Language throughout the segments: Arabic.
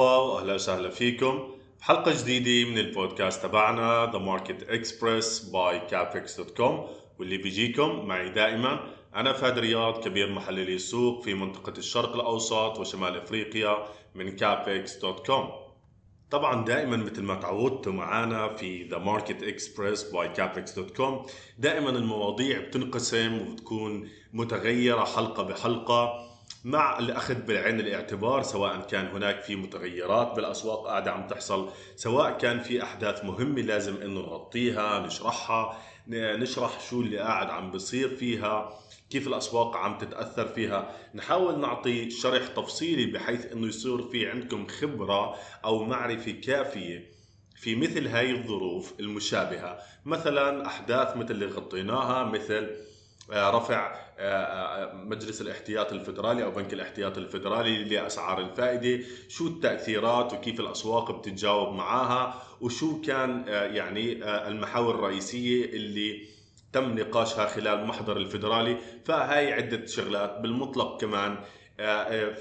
واهلا وسهلا فيكم. بحلقة جديدة من البودكاست تبعنا The Market Express by Capex.com واللي بيجيكم معي دائما. أنا فهد رياض كبير محللي السوق في منطقة الشرق الأوسط وشمال أفريقيا من Capex.com طبعا دائما مثل ما تعودتوا معنا في The Market Express by Capex.com دائما المواضيع بتنقسم وبتكون متغيرة حلقة بحلقة. مع الأخذ بعين الاعتبار سواء كان هناك في متغيرات بالأسواق قاعدة عم تحصل سواء كان في أحداث مهمة لازم إنه نغطيها نشرحها نشرح شو اللي قاعد عم بصير فيها كيف الأسواق عم تتأثر فيها. نحاول نعطي شرح تفصيلي بحيث إنه يصير في عندكم خبرة أو معرفة كافية في مثل هاي الظروف المشابهة. مثلا أحداث مثل اللي غطيناها مثل رفع آه، آه، مجلس الاحتياط الفدرالي أو بنك الاحتياط الفدرالي لأسعار الفائدة، شو التأثيرات وكيف الأسواق بتتجاوب معها وشو كان يعني المحاور الرئيسية اللي تم نقاشها خلال محضر الفدرالي، فهاي عدة شغلات بالمطلق كمان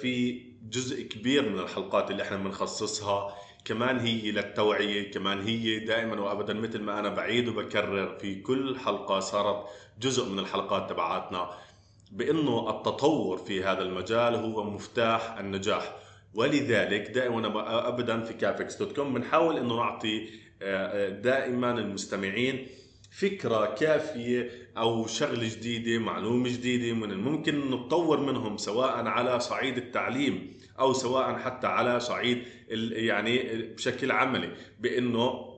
في جزء كبير من الحلقات اللي إحنا بنخصصها كمان هي للتوعية كمان هي دائما وابدا مثل ما أنا بعيد وبكرر في كل حلقة صارت جزء من الحلقات تبعاتنا بإنه التطور في هذا المجال هو مفتاح النجاح. ولذلك دائما ابدا في Capex dot com بنحاول إنه نعطي آه، آه، دائما المستمعين فكرة كافية أو شغلة جديدة معلومة جديدة من الممكن نتطور منهم سواء على صعيد التعليم أو سواء حتى على صعيد يعني بشكل عملي بأنه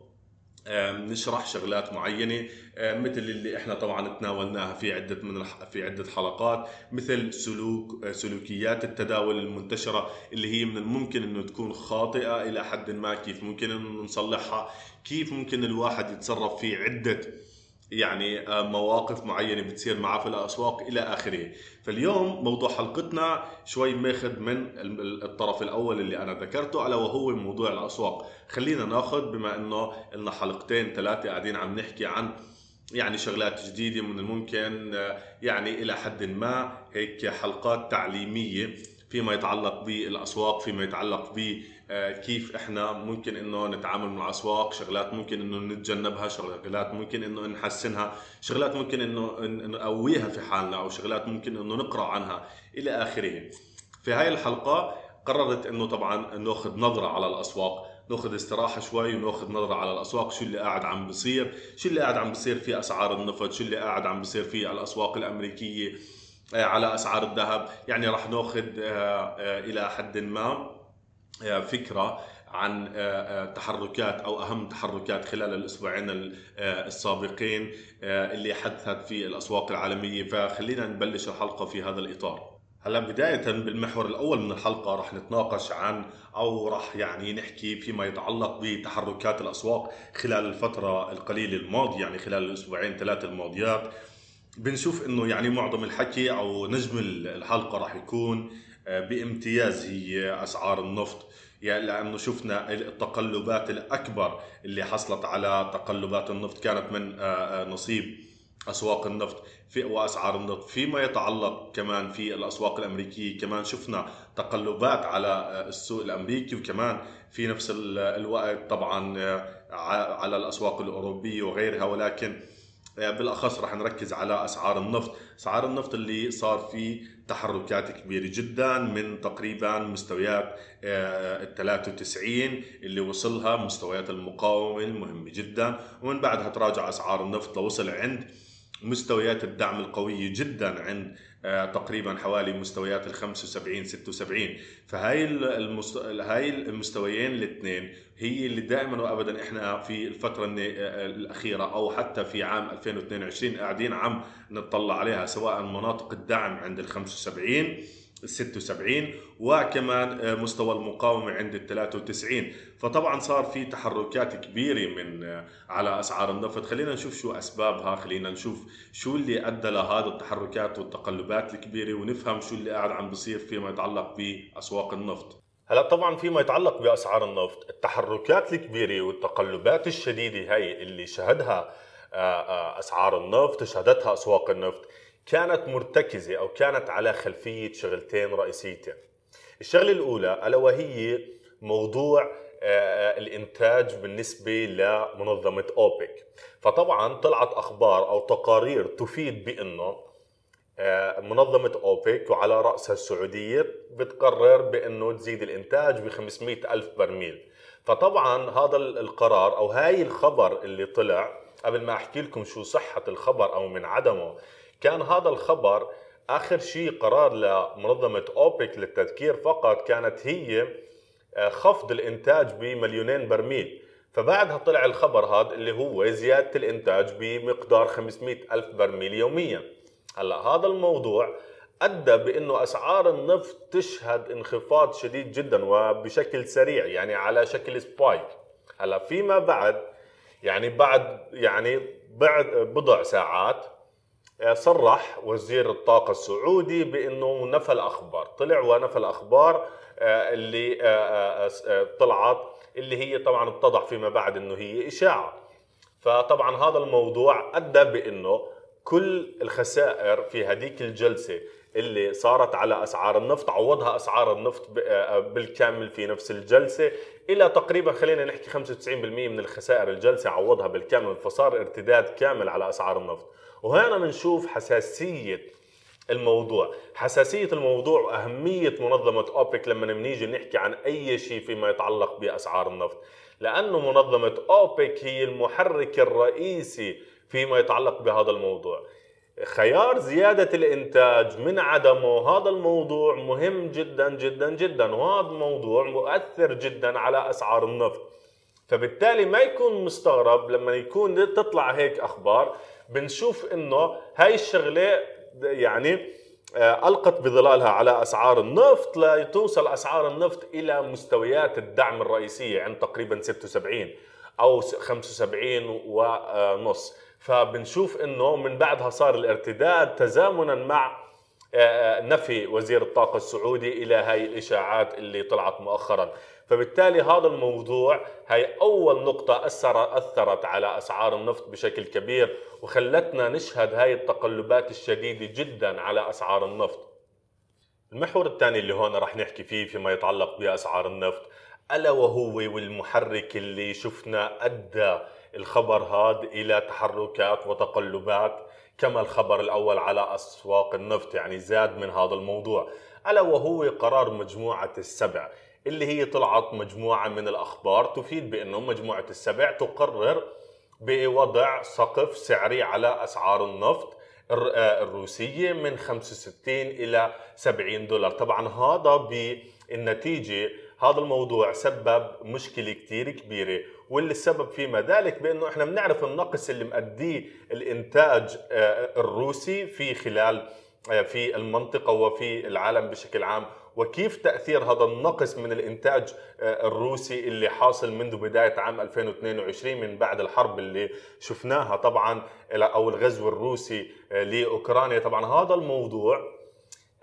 نشرح شغلات معينة مثل اللي إحنا طبعا تناولناها في عدة من في عدة حلقات مثل سلوك سلوكيات التداول المنتشرة اللي هي من الممكن إنه تكون خاطئة إلى حد ما كيف ممكن إنه نصلحها كيف ممكن الواحد يتصرف في عدة يعني آه، مواقف معينة بتصير معه في الأسواق إلى آخره. فاليوم موضوع حلقتنا شوي ماخذ من الطرف الأول اللي أنا ذكرته ألا وهو موضوع الأسواق. خلينا ناخذ بما إنه لنا حلقتين ثلاثة قاعدين عم نحكي عن يعني شغلات جديدة من الممكن آه، يعني إلى حد ما هيك حلقات تعليمية فيما يتعلق بالأسواق فيما يتعلق كيف إحنا ممكن إنه نتعامل مع الاسواق شغلات ممكن إنه نتجنبها شغلات ممكن إنه نحسنها شغلات ممكن إنه نقويها في حالنا أو شغلات ممكن إنه نقرأ عنها إلى آخره. في هاي الحلقة قررت إنه طبعا نأخذ نظرة على الأسواق نأخذ استراحة شوي ونأخذ نظرة على الأسواق شو اللي قاعد عم بصير شو اللي قاعد عم بصير في أسعار النفط شو اللي قاعد عم بصير في الأسواق الأمريكية آه، على أسعار الذهب. يعني راح نأخذ آه، آه، إلى حد ما فكرة عن تحركات أو أهم تحركات خلال الأسبوعين السابقين اللي حدثت في الأسواق العالمية. فخلينا نبلش الحلقة في هذا الإطار. هلا بداية بالمحور الأول من الحلقة رح نتناقش عن أو رح يعني نحكي فيما يتعلق بتحركات الأسواق خلال الفترة القليلة الماضية يعني خلال الأسبوعين ثلاثة الماضيات. بنشوف إنه يعني معظم الحكي أو نجم الحلقة راح يكون آه، بامتياز هي أسعار النفط. يعني لأنه شفنا التقلبات الأكبر اللي حصلت على تقلبات النفط كانت من آه، آه، نصيب أسواق النفط في وأسعار النفط. فيما يتعلق كمان في الأسواق الأمريكية كمان شفنا تقلبات على السوق الأمريكي وكمان في نفس الوقت طبعا على الأسواق الأوروبية وغيرها. ولكن آه، بالأخص رح نركز على أسعار النفط، أسعار النفط اللي صار في تحركات كبيرة جدا من تقريبا مستويات ال 93 اللي وصلها مستويات المقاومة المهمة جدا، ومن بعدها تراجع أسعار النفط لوصل عند مستويات الدعم القويه جدا عند آه، تقريبا حوالي مستويات ال 75 76 فهاي المست... هاي المستويين الاثنين هي اللي دائما وابدا إحنا في الفترة آه، الأخيرة أو حتى في عام 2022 قاعدين عم نطلع عليها سواء مناطق الدعم عند ال 75 76 وكمان آه، مستوى المقاومة عند ال 93 فطبعا صار في تحركات كبيرة من آه، على أسعار النفط. خلينا نشوف شو أسبابها خلينا نشوف شو اللي أدى لهذا التحركات والتقلبات الكبيرة ونفهم شو اللي قاعد عم بصير فيما يتعلق بأسواق النفط. هلأ طبعا فيما يتعلق بأسعار النفط التحركات الكبيرة والتقلبات الشديدة هي اللي شهدها آه، أسعار النفط شهدتها أسواق النفط. كانت مرتكزة أو كانت على خلفية شغلتين رئيسيتين. الشغلة الأولى ألا وهي موضوع آه، الإنتاج بالنسبة لمنظمة أوبك. فطبعا طلعت أخبار أو تقارير تفيد بأنه آه، منظمة أوبك وعلى رأسها السعودية بتقرر بأنه تزيد الإنتاج ب 500 ألف برميل. فطبعا هذا القرار أو هاي الخبر اللي طلع قبل ما أحكي لكم شو صحة الخبر أو من عدمه كان هذا الخبر آخر شيء قرار لمنظمة أوبك للتذكير فقط كانت هي آه، خفض الإنتاج بمليونين برميل. فبعدها طلع الخبر هذا اللي هو زيادة الإنتاج بمقدار 500 ألف برميل يوميا. هلأ هذا الموضوع أدى بأنه أسعار النفط تشهد انخفاض شديد جدا وبشكل سريع يعني على شكل سبايك هلأ فيما بعد يعني بعد يعني بعد بضع ساعات صرح وزير الطاقة السعودي بأنه نفى الأخبار. طلع ونفى الأخبار آه، اللي آه، طلعت اللي هي طبعا اتضح فيما بعد أنه هي إشاعة. فطبعا هذا الموضوع أدى بأنه كل الخسائر في هذيك الجلسة اللي صارت على أسعار النفط عوضها أسعار النفط آه، بالكامل في نفس الجلسة إلى تقريبا خلينا نحكي 95% من الخسائر الجلسة عوضها بالكامل فصار ارتداد كامل على أسعار النفط. وهنا بنشوف حساسية الموضوع. حساسية الموضوع وأهمية منظمة أوبك لما بنيجي نحكي عن أي شيء فيما يتعلق بأسعار النفط. لأنه منظمة أوبك هي المحرك الرئيسي فيما يتعلق بهذا الموضوع. خيار زيادة الإنتاج من عدمه هذا الموضوع مهم جدا جدا جدا وهذا الموضوع مؤثر جدا على أسعار النفط. فبالتالي ما يكون مستغرب لما يكون تطلع هيك أخبار بنشوف إنه هاي الشغلة يعني آه، ألقت بظلالها على أسعار النفط لتوصل أسعار النفط إلى مستويات الدعم الرئيسية عند تقريبا 76 أو 75 ونص. فبنشوف إنه من بعدها صار الارتداد تزامنا مع آه، آه، نفي وزير الطاقة السعودي إلى هاي الإشاعات اللي طلعت مؤخرا. فبالتالي هذا الموضوع هي أول نقطة أثر أثرت على أسعار النفط بشكل كبير وخلتنا نشهد هاي التقلبات الشديدة جدا على أسعار النفط. المحور الثاني اللي هون رح نحكي فيه فيما يتعلق بأسعار النفط ألا وهو والمحرك اللي شفنا أدى الخبر هذا إلى تحركات وتقلبات كما الخبر الأول على أسواق النفط يعني زاد من هذا الموضوع. ألا وهو قرار مجموعة السبع اللي هي طلعت مجموعة من الأخبار تفيد بأنه مجموعة السبع تقرر بوضع سقف سعري على أسعار النفط آه، الروسية من 65 إلى 70 دولار. طبعا هذا بالنتيجة هذا الموضوع سبب مشكلة كتير كبيرة واللي السبب فيما ذلك بأنه إحنا بنعرف النقص اللي مؤديه الإنتاج آه، الروسي في خلال آه، في المنطقة وفي العالم بشكل عام. وكيف تأثير هذا النقص من الإنتاج آه، الروسي اللي حاصل منذ بداية عام 2022 من بعد الحرب اللي شفناها طبعا أو الغزو الروسي لأوكرانيا. طبعا هذا الموضوع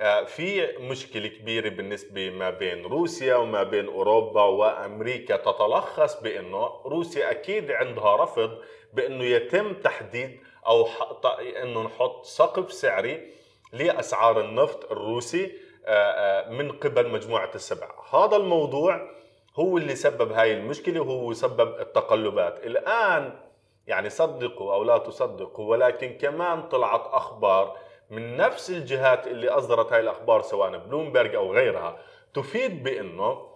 آه، في مشكلة كبيرة بالنسبة ما بين روسيا وما بين أوروبا وأمريكا. تتلخص بأنه روسيا أكيد عندها رفض بأنه يتم تحديد أو أنه نحط سقف سعري لأسعار النفط الروسي آه، آه، من قبل مجموعة السبع هذا الموضوع هو اللي سبب هاي المشكلة وهو سبب التقلبات. الآن يعني صدقوا أو لا تصدقوا ولكن كمان طلعت أخبار من نفس الجهات اللي أصدرت هاي الأخبار سواء بلومبرج أو غيرها تفيد بأنه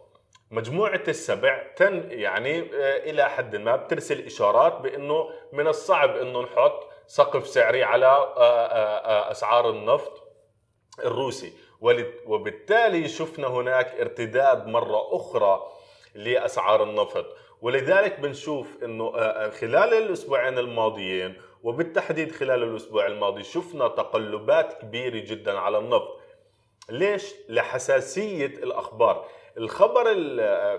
مجموعة السبع تن يعني آه، إلى حد ما بترسل إشارات بأنه من الصعب أنه نحط سقف سعري على آه، آه، أسعار النفط الروسي. وبالتالي شفنا هناك ارتداد مرة أخرى لأسعار النفط. ولذلك بنشوف أنه خلال الأسبوعين الماضيين وبالتحديد خلال الأسبوع الماضي شفنا تقلبات كبيرة جدا على النفط. ليش؟ لحساسية الأخبار. الخبر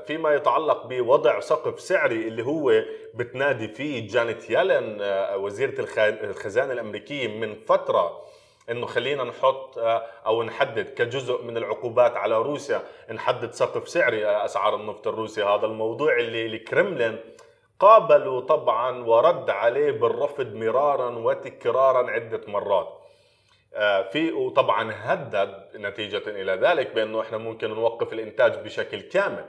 فيما يتعلق بوضع سقف سعري اللي هو بتنادي فيه جانيت يالن آه، وزيرة الخزانة الأمريكية من فترة إنه خلينا نحط آه، أو نحدد كجزء من العقوبات على روسيا نحدد سقف سعري آه، أسعار النفط الروسي. هذا الموضوع اللي الكرملين قابلوا طبعا ورد عليه بالرفض مرارا وتكرارا عدة مرات. آه، في وطبعا هدد نتيجة إلى ذلك بأنه إحنا ممكن نوقف الإنتاج بشكل كامل.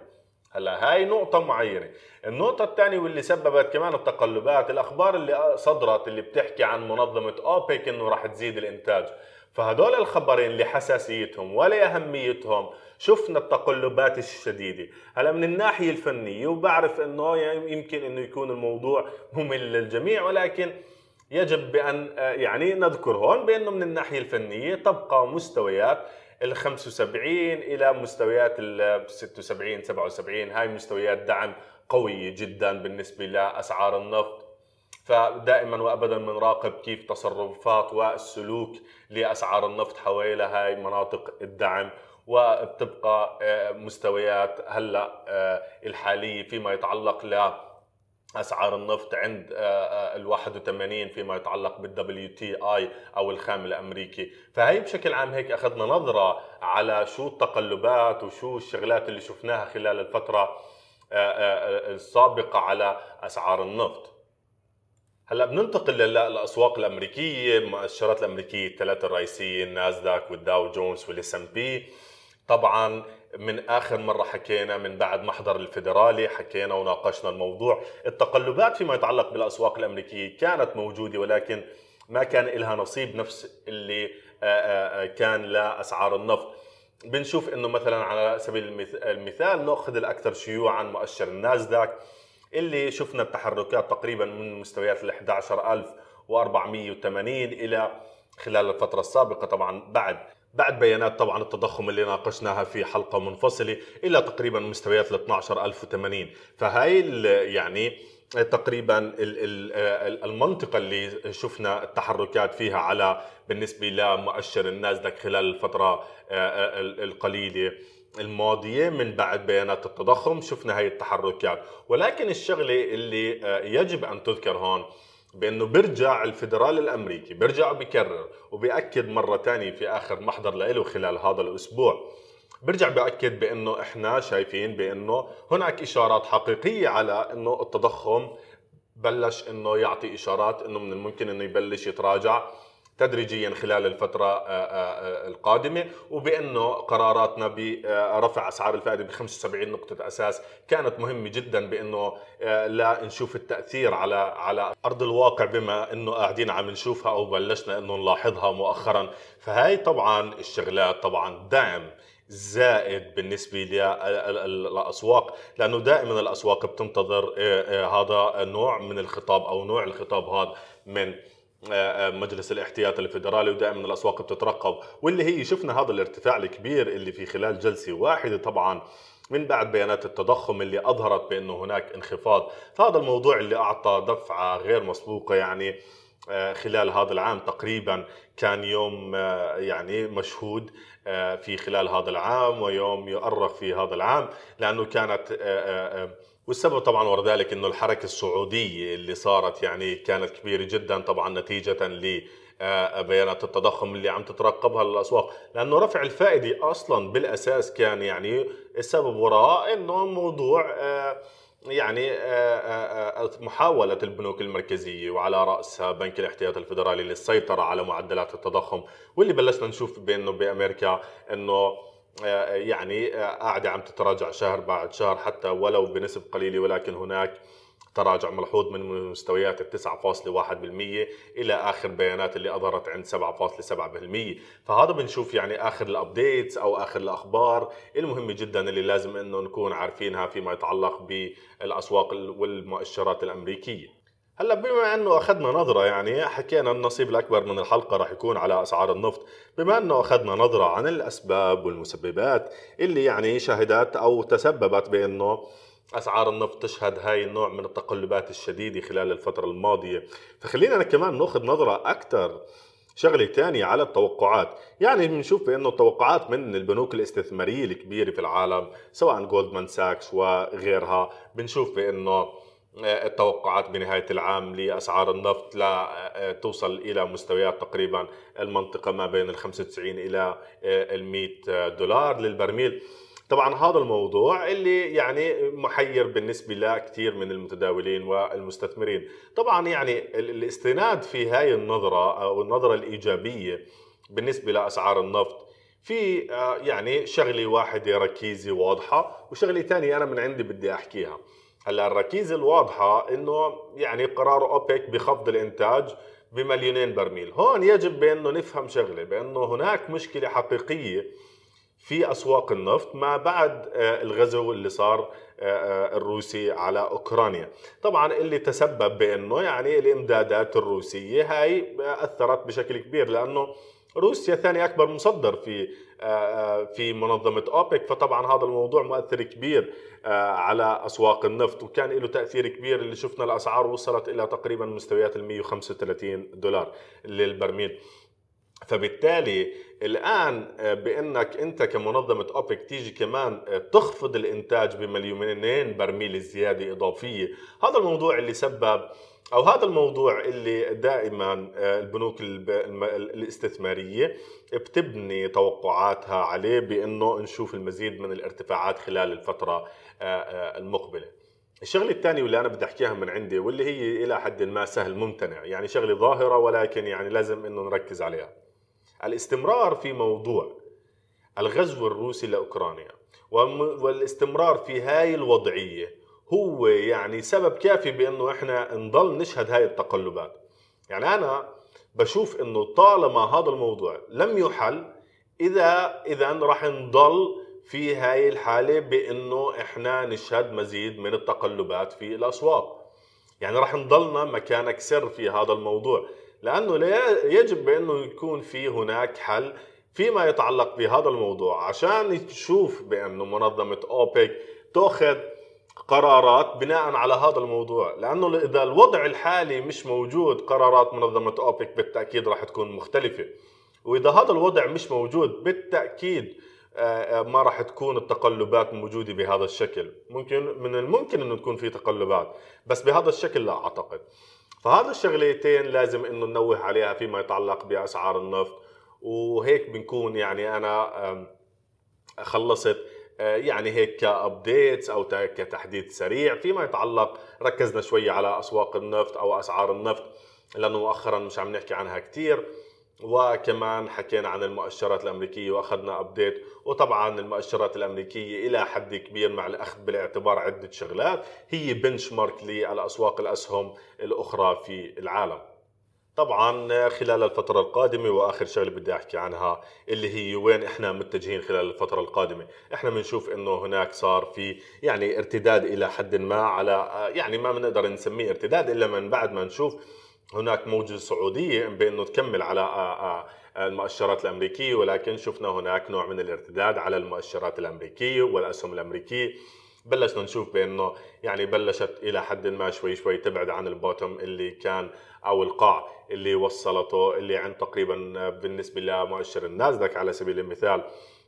هلا هاي نقطة معينة، النقطة الثانية واللي سببت كمان التقلبات الأخبار اللي صدرت اللي بتحكي عن منظمة أوبك إنه راح تزيد الإنتاج، فهدول الخبرين لحساسيتهم ولأهميتهم شفنا التقلبات الشديدة. هلا من الناحية الفنية وبعرف إنه يمكن إنه يكون الموضوع ممل للجميع ولكن يجب بأن يعني نذكر هون بأنه من الناحية الفنية تبقى مستويات ال 75 إلى مستويات ال 76 77 هاي مستويات دعم قوية جدا بالنسبة لأسعار النفط. فدائما وابدا بنراقب كيف تصرفات والسلوك لأسعار النفط حوالي هاي مناطق الدعم. وبتبقى آه، مستويات هلأ آه، الحالية فيما يتعلق ل أسعار النفط عند آه، ال 81 فيما يتعلق بال WTI أو الخام الأمريكي، فهي بشكل عام هيك أخذنا نظرة على شو التقلبات وشو الشغلات اللي شفناها خلال الفترة السابقة على أسعار النفط. هلأ بننتقل للأسواق الأمريكية المؤشرات الأمريكية الثلاثة الرئيسية الناسداك والداو جونز وال S&P طبعا من آخر مرة حكينا من بعد محضر الفيدرالي حكينا وناقشنا الموضوع. التقلبات فيما يتعلق بالأسواق الأمريكية كانت موجودة ولكن ما كان لها نصيب نفس اللي كان لأسعار النفط. بنشوف إنه مثلا على سبيل المثال نأخذ الأكثر شيوعا مؤشر الناسداك اللي شفنا التحركات تقريبا من مستويات ال 11480 إلى خلال الفترة السابقة طبعا بعد بعد بيانات طبعا التضخم اللي ناقشناها في حلقة منفصلة إلى تقريبا مستويات ال 12080 فهاي يعني تقريبا المنطقة اللي شفنا التحركات فيها على بالنسبة لمؤشر النازدك خلال الفترة القليلة الماضية من بعد بيانات التضخم شفنا هاي التحركات. ولكن الشغلة اللي يجب أن تذكر هون بأنه بيرجع الفدرالي الأمريكي بيرجع وبيكرر وبيأكد مرة ثانية في آخر محضر له خلال هذا الأسبوع. برجع باكد بأنه إحنا شايفين بأنه هناك إشارات حقيقية على إنه التضخم بلش إنه يعطي إشارات إنه من الممكن إنه يبلش يتراجع. تدريجيا خلال الفترة آه، آه، آه، القادمة وبأنه قراراتنا برفع أسعار الفائدة ب 75 نقطة أساس كانت مهمة جدا بأنه لا نشوف التأثير على على أرض الواقع بما أنه قاعدين عم نشوفها أو بلشنا أنه نلاحظها مؤخرا. فهاي طبعا الشغلات طبعا دعم زائد بالنسبة للاسواق لأنه دائما الأسواق بتنتظر هذا النوع من الخطاب أو نوع الخطاب هذا من مجلس الاحتياط الفيدرالي ودائما الأسواق بتترقب. واللي هي شفنا هذا الارتفاع الكبير اللي في خلال جلسة واحدة طبعا من بعد بيانات التضخم اللي أظهرت بأنه هناك انخفاض. فهذا الموضوع اللي أعطى دفعة غير مسبوقة يعني آه، خلال هذا العام تقريبا كان يوم يعني مشهود في خلال هذا العام ويوم يؤرخ في هذا العام لأنه كانت والسبب طبعا وراء ذلك إنه الحركة السعودية اللي صارت يعني كانت كبيرة جدا طبعا نتيجة ل آه، بيانات التضخم اللي عم تترقبها الاسواق لأنه رفع الفائدة أصلا بالأساس كان يعني السبب وراء إنه موضوع آه، يعني آه، محاولة البنوك المركزية وعلى رأسها بنك الاحتياط الفيدرالي للسيطرة على معدلات التضخم. واللي بلشنا نشوف بأنه بأمريكا أنه يعني آه، قاعدة عم تتراجع شهر بعد شهر حتى ولو بنسب قليلة ولكن هناك تراجع ملحوظ من مستويات ال 9.1% إلى آخر بيانات اللي أظهرت عند 7.7% فهذا بنشوف يعني آخر الابديتس أو آخر الأخبار المهمة جدا اللي لازم إنه نكون عارفينها فيما يتعلق بالأسواق والمؤشرات الأمريكية. هلا بما انه اخذنا نظرة يعني حكينا النصيب الاكبر من الحلقة راح يكون على أسعار النفط. بما انه اخذنا نظرة عن الأسباب والمسببات اللي يعني شهدت أو تسببت بأنه أسعار النفط تشهد هاي النوع من التقلبات الشديدة خلال الفترة الماضية. فخلينا كمان ناخذ نظرة أكثر شغلة تانية على التوقعات. يعني بنشوف بأنه التوقعات من البنوك الاستثمارية الكبيرة في العالم سواء جولدمان ساكس وغيرها بنشوف بأنه التوقعات بنهاية العام لأسعار النفط لا آه، توصل إلى مستويات تقريبا المنطقة ما بين ال 95 إلى ال 100 دولار للبرميل. طبعا هذا الموضوع اللي يعني محير بالنسبة لكثير من المتداولين والمستثمرين. طبعا يعني الاستناد في هاي النظرة أو النظرة الإيجابية بالنسبة لأسعار النفط في آه، يعني شغلة واحدة ركيزة واضحة وشغلة ثانية أنا من عندي بدي أحكيها. هلا الركيزة الواضحة إنه يعني قرار أوبك بخفض الإنتاج بمليونين برميل. هون يجب بأنه نفهم شغلة بأنه هناك مشكلة حقيقية في أسواق النفط ما بعد آه، الغزو اللي صار آه، آه، الروسي على أوكرانيا. طبعا اللي تسبب بأنه يعني الإمدادات الروسية هاي أثرت بشكل كبير لأنه روسيا ثاني أكبر مصدر في في منظمة أوبك. فطبعا هذا الموضوع مؤثر كبير على أسواق النفط وكان له تأثير كبير اللي شفنا الأسعار وصلت إلى تقريبا مستويات ال 135 دولار للبرميل. فبالتالي الآن آه، بأنك أنت كمنظمة أوبك تيجي كمان آه، تخفض الإنتاج بمليونين برميل زيادة إضافية. هذا الموضوع اللي سبب أو هذا الموضوع اللي دائما آه، البنوك الاستثمارية بتبني توقعاتها عليه بأنه نشوف المزيد من الارتفاعات خلال الفترة المقبلة. الشغلة الثانية واللي أنا بدي أحكيها من عندي واللي هي إلى حد ما سهل ممتنع يعني شغلة ظاهرة ولكن يعني لازم إنه نركز عليها. الاستمرار في موضوع الغزو الروسي لأوكرانيا والاستمرار في هاي الوضعية هو يعني سبب كافي بأنه إحنا نضل نشهد هاي التقلبات. يعني أنا بشوف إنه طالما هذا الموضوع لم يحل إذا إذا راح نضل في هاي الحالة بأنه إحنا نشهد مزيد من التقلبات في الأسواق. يعني راح نضلنا مكانك سر في هذا الموضوع. لأنه يجب بأنه يكون في هناك حل فيما يتعلق بهذا الموضوع. عشان تشوف بأنه منظمة أوبك تأخذ قرارات بناء على هذا الموضوع. لأنه إذا الوضع الحالي مش موجود قرارات منظمة أوبك بالتأكيد راح تكون مختلفة. وإذا هذا الوضع مش موجود بالتأكيد آه، آه، ما راح تكون التقلبات موجودة بهذا الشكل. ممكن من الممكن إنه تكون في تقلبات بس بهذا الشكل لا أعتقد. فهذا الشغلتين لازم إنه ننوه عليها فيما يتعلق بأسعار النفط. وهيك بنكون يعني أنا خلصت يعني هيك كابديتس أو كتحديث سريع فيما يتعلق ركزنا شوي على أسواق النفط أو أسعار النفط لأنه مؤخرا مش عم نحكي عنها كثير وكمان حكينا عن المؤشرات الأمريكية وأخذنا ابديت وطبعا المؤشرات الأمريكية إلى حد كبير مع الأخذ بالاعتبار عدة شغلات هي بنش مارك للأسواق الأسهم الأخرى في العالم. طبعا خلال الفترة القادمة وآخر شغلة بدي أحكي عنها اللي هي وين إحنا متجهين خلال الفترة القادمة، إحنا بنشوف إنه هناك صار في يعني ارتداد إلى حد ما على يعني ما بنقدر نسميه ارتداد إلا من بعد ما نشوف هناك موجة صعودية بأنه تكمل على المؤشرات الأمريكية ولكن شفنا هناك نوع من الارتداد على المؤشرات الأمريكية والأسهم الأمريكية. بلشنا نشوف بأنه يعني بلشت إلى حد ما شوي شوي تبعد عن البوتوم اللي كان أو القاع اللي وصلته اللي عند تقريبا بالنسبة لمؤشر النازدك على سبيل المثال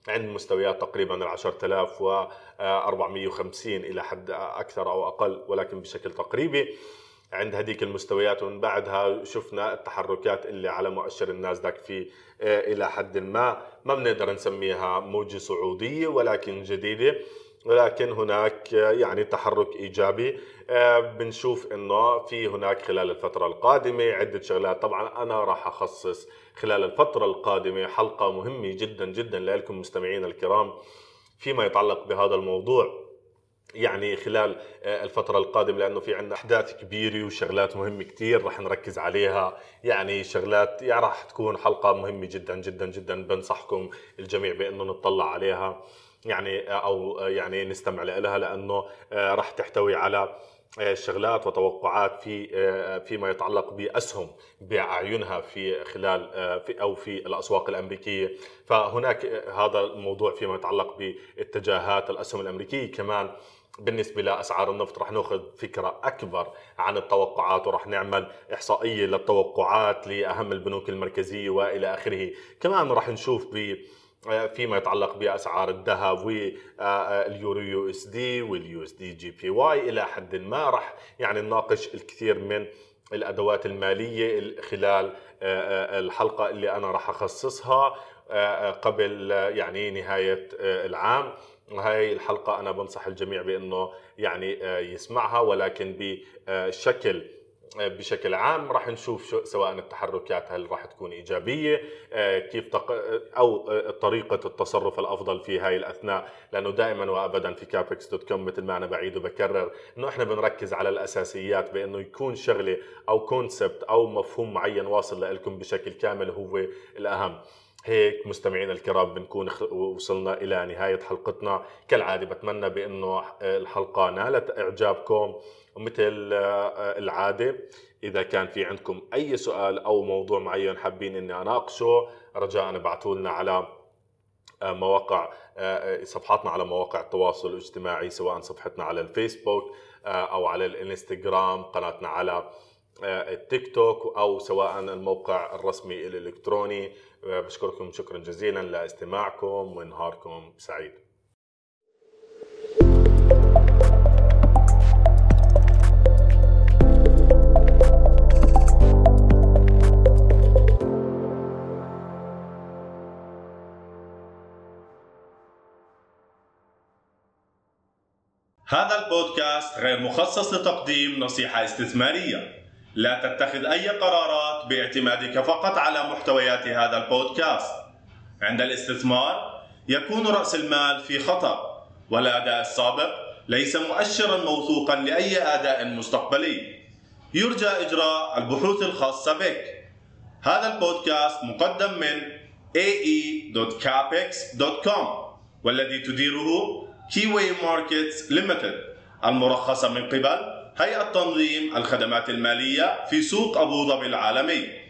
عند مستويات تقريبا ال 10450 إلى حد أكثر أو أقل ولكن بشكل تقريبي عند هذيك المستويات ومن بعدها شفنا التحركات اللي على مؤشر النازداك في إلى حد ما. ما بنقدر نسميها موجة صعودية ولكن جديدة. ولكن هناك يعني تحرك إيجابي. آه، بنشوف إنه في هناك خلال الفترة القادمة عدة شغلات. طبعا أنا راح أخصص خلال الفترة القادمة حلقة مهمة جدا جدا لكم مستمعينا الكرام فيما يتعلق بهذا الموضوع. يعني خلال آه، الفترة القادمة لأنه في عندنا أحداث كبيرة وشغلات مهمة كتير رح نركز عليها. يعني شغلات يعني رح تكون حلقة مهمة جدا جدا جدا. بنصحكم الجميع بأنه نطلع عليها. يعني آه، أو آه، يعني نستمع لها لأنه رح تحتوي على شغلات وتوقعات في فيما يتعلق بأسهم بأعينها في خلال في أو في الأسواق الأمريكية. فهناك هذا الموضوع فيما يتعلق باتجاهات الأسهم الأمريكية. كمان بالنسبة لأسعار النفط رح ناخذ فكرة أكبر عن التوقعات ورح نعمل إحصائية للتوقعات لأهم البنوك المركزية وإلى آخره. كمان رح نشوف ب فيما يتعلق بأسعار الذهب واليورو يو إس دي واليو إس دي جي بي واي إلى حد ما رح يعني نناقش الكثير من الأدوات المالية خلال الحلقة اللي أنا راح أخصصها قبل يعني نهاية العام. هاي الحلقة أنا بنصح الجميع بأنه يعني آه، يسمعها ولكن بشكل بشكل عام راح نشوف شو سواء التحركات هل راح تكون إيجابية كيف تق... أو طريقة التصرف الأفضل في هاي الأثناء. لأنه دائما وابدا في Capex.com مثل ما أنا بعيد وبكرر إنه إحنا بنركز على الأساسيات بإنه يكون شغلة أو كونسبت أو مفهوم معين واصل لكم بشكل كامل هو الأهم. هيك مستمعينا الكرام بنكون وصلنا إلى نهاية حلقتنا. كالعادة بتمنى بأنه الحلقة نالت إعجابكم ومثل آه، العادة. إذا كان في عندكم أي سؤال أو موضوع معين حابين إني أناقشه رجاء ابعثوا لنا على آه، مواقع آه، صفحاتنا على مواقع التواصل الاجتماعي سواء صفحتنا على الفيسبوك أو على الإنستغرام قناتنا على التيك توك أو سواء الموقع الرسمي الإلكتروني. بشكركم شكرا جزيلا لاستماعكم ونهاركم سعيد. هذا البودكاست غير مخصص لتقديم نصيحة استثمارية. لا تتخذ أي قرارات باعتمادك فقط على محتويات هذا البودكاست. عند الاستثمار يكون رأس المال في خطر والأداء السابق ليس مؤشرا موثوقا لأي أداء مستقبلي. يرجى إجراء البحوث الخاصة بك. هذا البودكاست مقدم من ae.capex.com والذي تديره Key Way Markets Limited المرخصة من قبل هيئة تنظيم الخدمات المالية في سوق أبو ظبي العالمي.